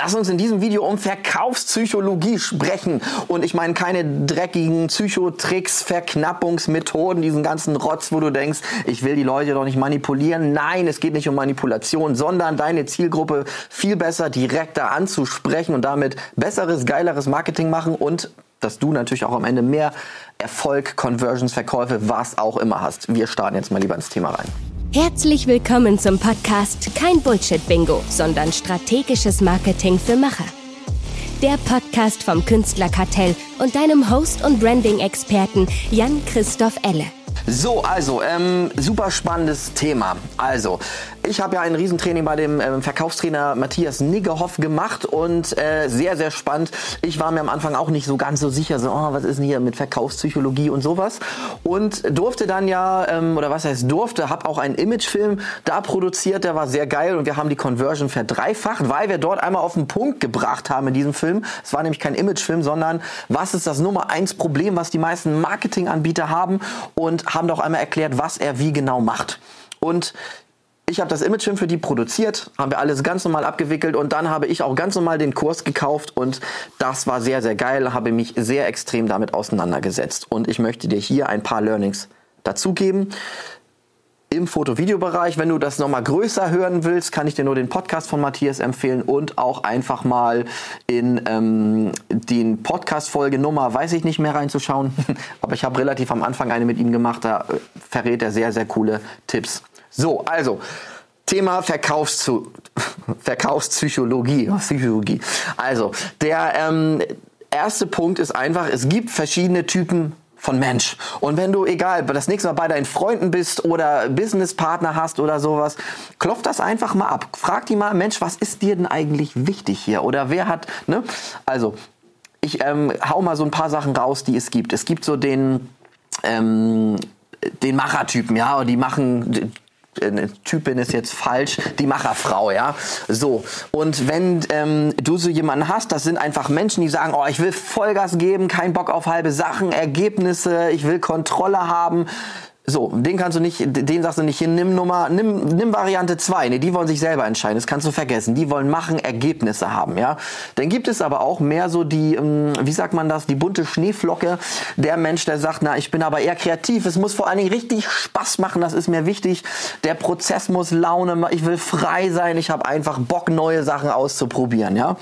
Lass uns in diesem Video um Verkaufspsychologie sprechen. Und ich meine keine dreckigen Psychotricks, Verknappungsmethoden, diesen ganzen Rotz, wo du denkst, ich will die Leute doch nicht manipulieren. Nein, es geht nicht um Manipulation, sondern deine Zielgruppe viel besser direkter anzusprechen und damit besseres, geileres Marketing machen und dass du natürlich auch am Ende mehr Erfolg, Conversions, Verkäufe, was auch immer hast. Wir starten jetzt mal lieber ins Thema rein. Herzlich willkommen zum Podcast Kein Bullshit-Bingo, sondern strategisches Marketing für Macher. Der Podcast vom Künstlerkartell und deinem Host und Branding-Experten Jan-Christoph Elle. So, also, ähm, super spannendes Thema. Also, ich habe ja ein Riesentraining bei dem ähm, Verkaufstrainer Matthias Niggerhoff gemacht und äh, sehr, sehr spannend. Ich war mir am Anfang auch nicht so ganz so sicher, so, oh, was ist denn hier mit Verkaufspsychologie und sowas. Und durfte dann ja, ähm, oder was heißt durfte, habe auch einen Imagefilm da produziert, der war sehr geil und wir haben die Conversion verdreifacht, weil wir dort einmal auf den Punkt gebracht haben in diesem Film. Es war nämlich kein Imagefilm, sondern was ist das Nummer eins Problem, was die meisten Marketinganbieter haben und haben doch einmal erklärt, was er wie genau macht. Und ich habe das Imagefilm für die produziert, haben wir alles ganz normal abgewickelt und dann habe ich auch ganz normal den Kurs gekauft und das war sehr, sehr geil, habe mich sehr extrem damit auseinandergesetzt. Und ich möchte dir hier ein paar Learnings dazugeben. Im Foto-Video-Bereich, wenn du das nochmal größer hören willst, kann ich dir nur den Podcast von Matthias empfehlen und auch einfach mal in ähm, den Podcast-Folge Nummer, weiß ich nicht mehr reinzuschauen, aber ich habe relativ am Anfang eine mit ihm gemacht, da äh, verrät er sehr, sehr coole Tipps. So, also Thema Verkaufszu Verkaufspsychologie. Psychologie. Also, der ähm, erste Punkt ist einfach, es gibt verschiedene Typen von Mensch. Und wenn du, egal, das nächste Mal bei deinen Freunden bist oder Businesspartner hast oder sowas, klopf das einfach mal ab. Frag die mal, Mensch, was ist dir denn eigentlich wichtig hier? Oder wer hat, ne? Also, ich ähm, hau mal so ein paar Sachen raus, die es gibt. Es gibt so den, ähm, den Machertypen, ja, und die machen, eine Typin ist jetzt falsch, die Macherfrau, ja. So. Und wenn ähm, du so jemanden hast, das sind einfach Menschen, die sagen, oh, ich will Vollgas geben, kein Bock auf halbe Sachen, Ergebnisse, ich will Kontrolle haben. So, den kannst du nicht, den sagst du nicht hier, nimm Nummer, nimm, nimm Variante 2. Nee, die wollen sich selber entscheiden. Das kannst du vergessen. Die wollen machen, Ergebnisse haben, ja. Dann gibt es aber auch mehr so die, ähm, wie sagt man das, die bunte Schneeflocke. Der Mensch, der sagt, na, ich bin aber eher kreativ. Es muss vor allen Dingen richtig Spaß machen. Das ist mir wichtig. Der Prozess muss Laune, ich will frei sein. Ich habe einfach Bock, neue Sachen auszuprobieren, ja.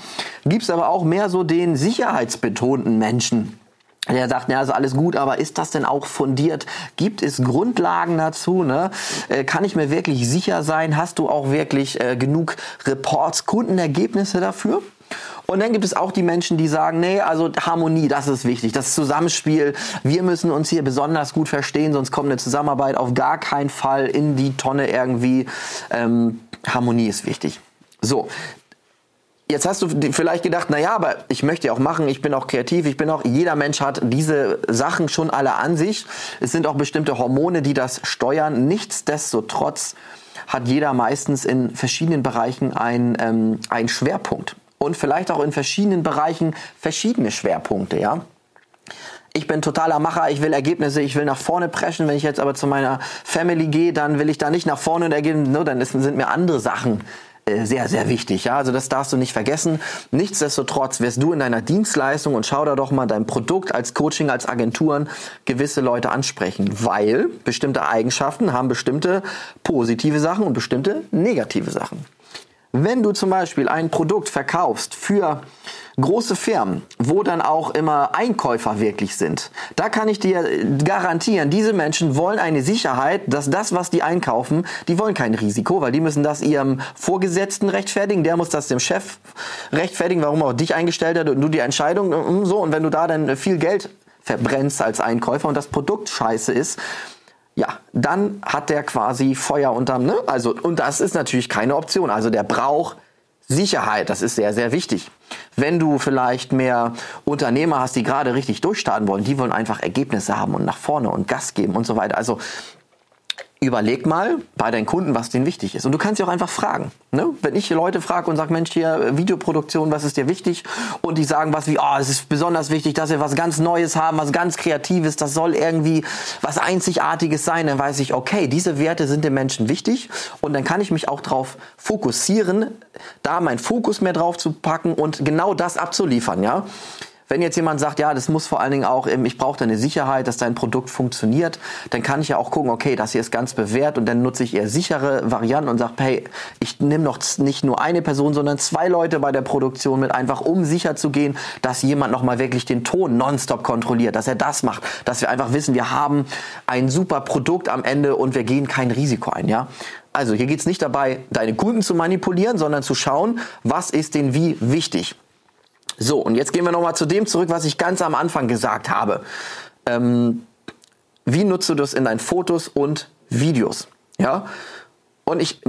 Gibt's aber auch mehr so den sicherheitsbetonten Menschen der sagt, ja, ist alles gut, aber ist das denn auch fundiert? Gibt es Grundlagen dazu? Ne? Äh, kann ich mir wirklich sicher sein? Hast du auch wirklich äh, genug Reports, Kundenergebnisse dafür? Und dann gibt es auch die Menschen, die sagen, nee, also Harmonie, das ist wichtig, das Zusammenspiel. Wir müssen uns hier besonders gut verstehen, sonst kommt eine Zusammenarbeit auf gar keinen Fall in die Tonne irgendwie. Ähm, Harmonie ist wichtig. So, Jetzt hast du vielleicht gedacht, na ja, aber ich möchte ja auch machen, ich bin auch kreativ, ich bin auch, jeder Mensch hat diese Sachen schon alle an sich. Es sind auch bestimmte Hormone, die das steuern. Nichtsdestotrotz hat jeder meistens in verschiedenen Bereichen ein, ähm, einen Schwerpunkt. Und vielleicht auch in verschiedenen Bereichen verschiedene Schwerpunkte, ja ich bin totaler Macher, ich will Ergebnisse, ich will nach vorne preschen. Wenn ich jetzt aber zu meiner Family gehe, dann will ich da nicht nach vorne und ergeben, no, dann sind mir andere Sachen sehr, sehr wichtig. Ja, also das darfst du nicht vergessen. Nichtsdestotrotz wirst du in deiner Dienstleistung und schau da doch mal dein Produkt als Coaching, als Agenturen gewisse Leute ansprechen, weil bestimmte Eigenschaften haben bestimmte positive Sachen und bestimmte negative Sachen. Wenn du zum Beispiel ein Produkt verkaufst für große Firmen, wo dann auch immer Einkäufer wirklich sind, da kann ich dir garantieren, diese Menschen wollen eine Sicherheit, dass das, was die einkaufen, die wollen kein Risiko, weil die müssen das ihrem Vorgesetzten rechtfertigen, der muss das dem Chef rechtfertigen, warum er auch dich eingestellt hat und du die Entscheidung mm, so. Und wenn du da dann viel Geld verbrennst als Einkäufer und das Produkt scheiße ist, ja, dann hat der quasi Feuer unterm, ne? Also, und das ist natürlich keine Option. Also der braucht Sicherheit, das ist sehr, sehr wichtig. Wenn du vielleicht mehr Unternehmer hast, die gerade richtig durchstarten wollen, die wollen einfach Ergebnisse haben und nach vorne und Gas geben und so weiter. Also überleg mal bei deinen Kunden, was denen wichtig ist. Und du kannst sie auch einfach fragen. Ne? Wenn ich Leute frage und sage, Mensch, hier Videoproduktion, was ist dir wichtig? Und die sagen was wie, oh, es ist besonders wichtig, dass wir was ganz Neues haben, was ganz Kreatives, das soll irgendwie was Einzigartiges sein, dann weiß ich, okay, diese Werte sind den Menschen wichtig und dann kann ich mich auch darauf fokussieren, da meinen Fokus mehr drauf zu packen und genau das abzuliefern, ja. Wenn jetzt jemand sagt, ja, das muss vor allen Dingen auch, ich brauche eine Sicherheit, dass dein Produkt funktioniert, dann kann ich ja auch gucken, okay, das hier ist ganz bewährt und dann nutze ich eher sichere Varianten und sage, hey, ich nehme noch nicht nur eine Person, sondern zwei Leute bei der Produktion mit, einfach um sicher zu gehen, dass jemand nochmal wirklich den Ton nonstop kontrolliert, dass er das macht, dass wir einfach wissen, wir haben ein super Produkt am Ende und wir gehen kein Risiko ein, ja. Also hier geht es nicht dabei, deine Kunden zu manipulieren, sondern zu schauen, was ist denen wie wichtig. So, und jetzt gehen wir nochmal zu dem zurück, was ich ganz am Anfang gesagt habe. Ähm, wie nutzt du das in deinen Fotos und Videos? Ja. Und ich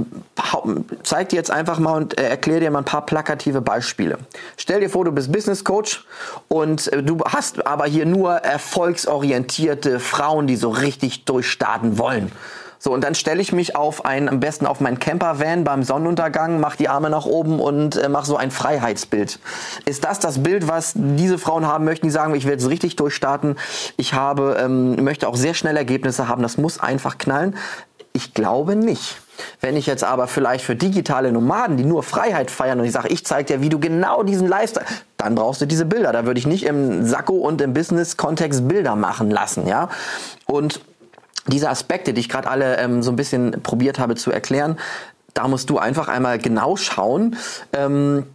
zeige dir jetzt einfach mal und äh, erkläre dir mal ein paar plakative Beispiele. Stell dir vor, du bist Business Coach und äh, du hast aber hier nur erfolgsorientierte Frauen, die so richtig durchstarten wollen. So, und dann stelle ich mich auf ein, am besten auf meinen Campervan beim Sonnenuntergang, mach die Arme nach oben und äh, mach so ein Freiheitsbild. Ist das das Bild, was diese Frauen haben möchten, die sagen, ich will jetzt richtig durchstarten, ich habe, ähm, möchte auch sehr schnell Ergebnisse haben, das muss einfach knallen? Ich glaube nicht. Wenn ich jetzt aber vielleicht für digitale Nomaden, die nur Freiheit feiern und ich sage, ich zeige dir, wie du genau diesen Lifestyle, dann brauchst du diese Bilder. Da würde ich nicht im Sakko und im Business-Kontext Bilder machen lassen, ja. Und diese Aspekte, die ich gerade alle ähm, so ein bisschen probiert habe zu erklären, da musst du einfach einmal genau schauen, ähm,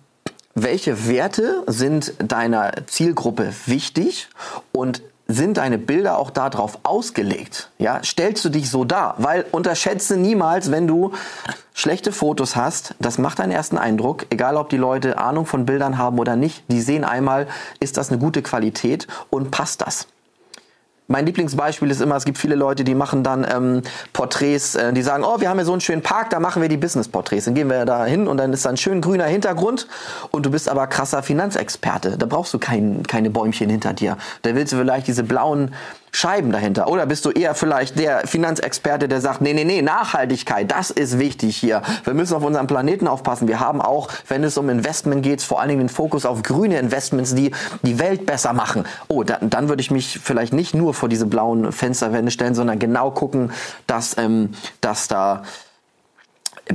welche Werte sind deiner Zielgruppe wichtig und sind deine Bilder auch darauf ausgelegt? Ja, stellst du dich so dar? Weil unterschätze niemals, wenn du schlechte Fotos hast, das macht einen ersten Eindruck, egal ob die Leute Ahnung von Bildern haben oder nicht, die sehen einmal, ist das eine gute Qualität und passt das? Mein Lieblingsbeispiel ist immer, es gibt viele Leute, die machen dann ähm, Porträts, äh, die sagen, oh, wir haben hier so einen schönen Park, da machen wir die Business-Porträts. Dann gehen wir da hin und dann ist da ein schön grüner Hintergrund und du bist aber krasser Finanzexperte. Da brauchst du kein, keine Bäumchen hinter dir. Da willst du vielleicht diese blauen Scheiben dahinter? Oder bist du eher vielleicht der Finanzexperte, der sagt, nee, nee, nee, Nachhaltigkeit, das ist wichtig hier. Wir müssen auf unseren Planeten aufpassen. Wir haben auch, wenn es um Investment geht, vor allen Dingen den Fokus auf grüne Investments, die die Welt besser machen. Oh, da, dann würde ich mich vielleicht nicht nur vor diese blauen Fensterwände stellen, sondern genau gucken, dass, ähm, dass da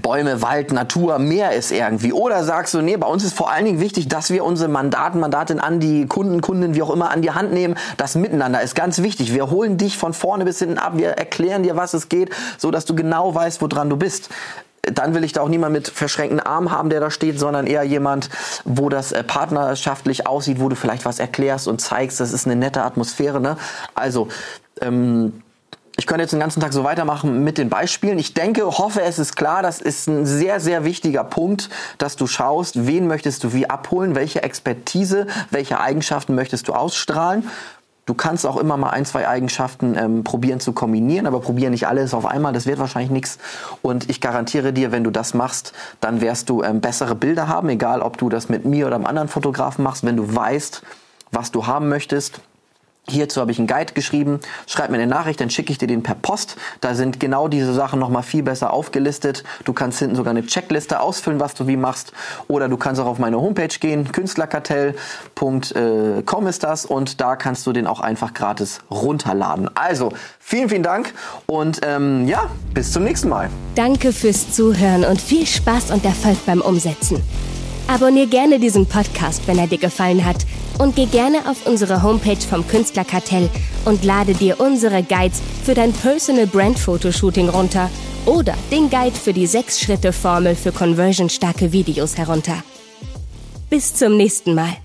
Bäume, Wald, Natur, Meer ist irgendwie. Oder sagst du, nee, bei uns ist vor allen Dingen wichtig, dass wir unsere Mandaten, Mandatin an die Kunden, Kunden, wie auch immer, an die Hand nehmen. Das Miteinander ist ganz wichtig. Wir holen dich von vorne bis hinten ab. Wir erklären dir, was es geht, so dass du genau weißt, woran du bist dann will ich da auch niemand mit verschränkten Armen haben, der da steht, sondern eher jemand, wo das äh, partnerschaftlich aussieht, wo du vielleicht was erklärst und zeigst, das ist eine nette Atmosphäre. Ne? Also ähm, ich könnte jetzt den ganzen Tag so weitermachen mit den Beispielen. Ich denke, hoffe, es ist klar, das ist ein sehr, sehr wichtiger Punkt, dass du schaust, wen möchtest du wie abholen, welche Expertise, welche Eigenschaften möchtest du ausstrahlen. Du kannst auch immer mal ein, zwei Eigenschaften ähm, probieren zu kombinieren, aber probieren nicht alles auf einmal, das wird wahrscheinlich nichts. Und ich garantiere dir, wenn du das machst, dann wirst du ähm, bessere Bilder haben, egal ob du das mit mir oder einem anderen Fotografen machst, wenn du weißt, was du haben möchtest Hierzu habe ich einen Guide geschrieben. Schreib mir eine Nachricht, dann schicke ich dir den per Post. Da sind genau diese Sachen nochmal viel besser aufgelistet. Du kannst hinten sogar eine Checkliste ausfüllen, was du wie machst. Oder du kannst auch auf meine Homepage gehen, künstlerkartell.com ist das und da kannst du den auch einfach gratis runterladen. Also, vielen, vielen Dank und ähm, ja, bis zum nächsten Mal. Danke fürs Zuhören und viel Spaß und Erfolg beim Umsetzen. Abonnier gerne diesen Podcast, wenn er dir gefallen hat und geh gerne auf unsere Homepage vom Künstlerkartell und lade dir unsere Guides für dein Personal Brand Fotoshooting runter oder den Guide für die 6-Schritte-Formel für conversionstarke Videos herunter. Bis zum nächsten Mal.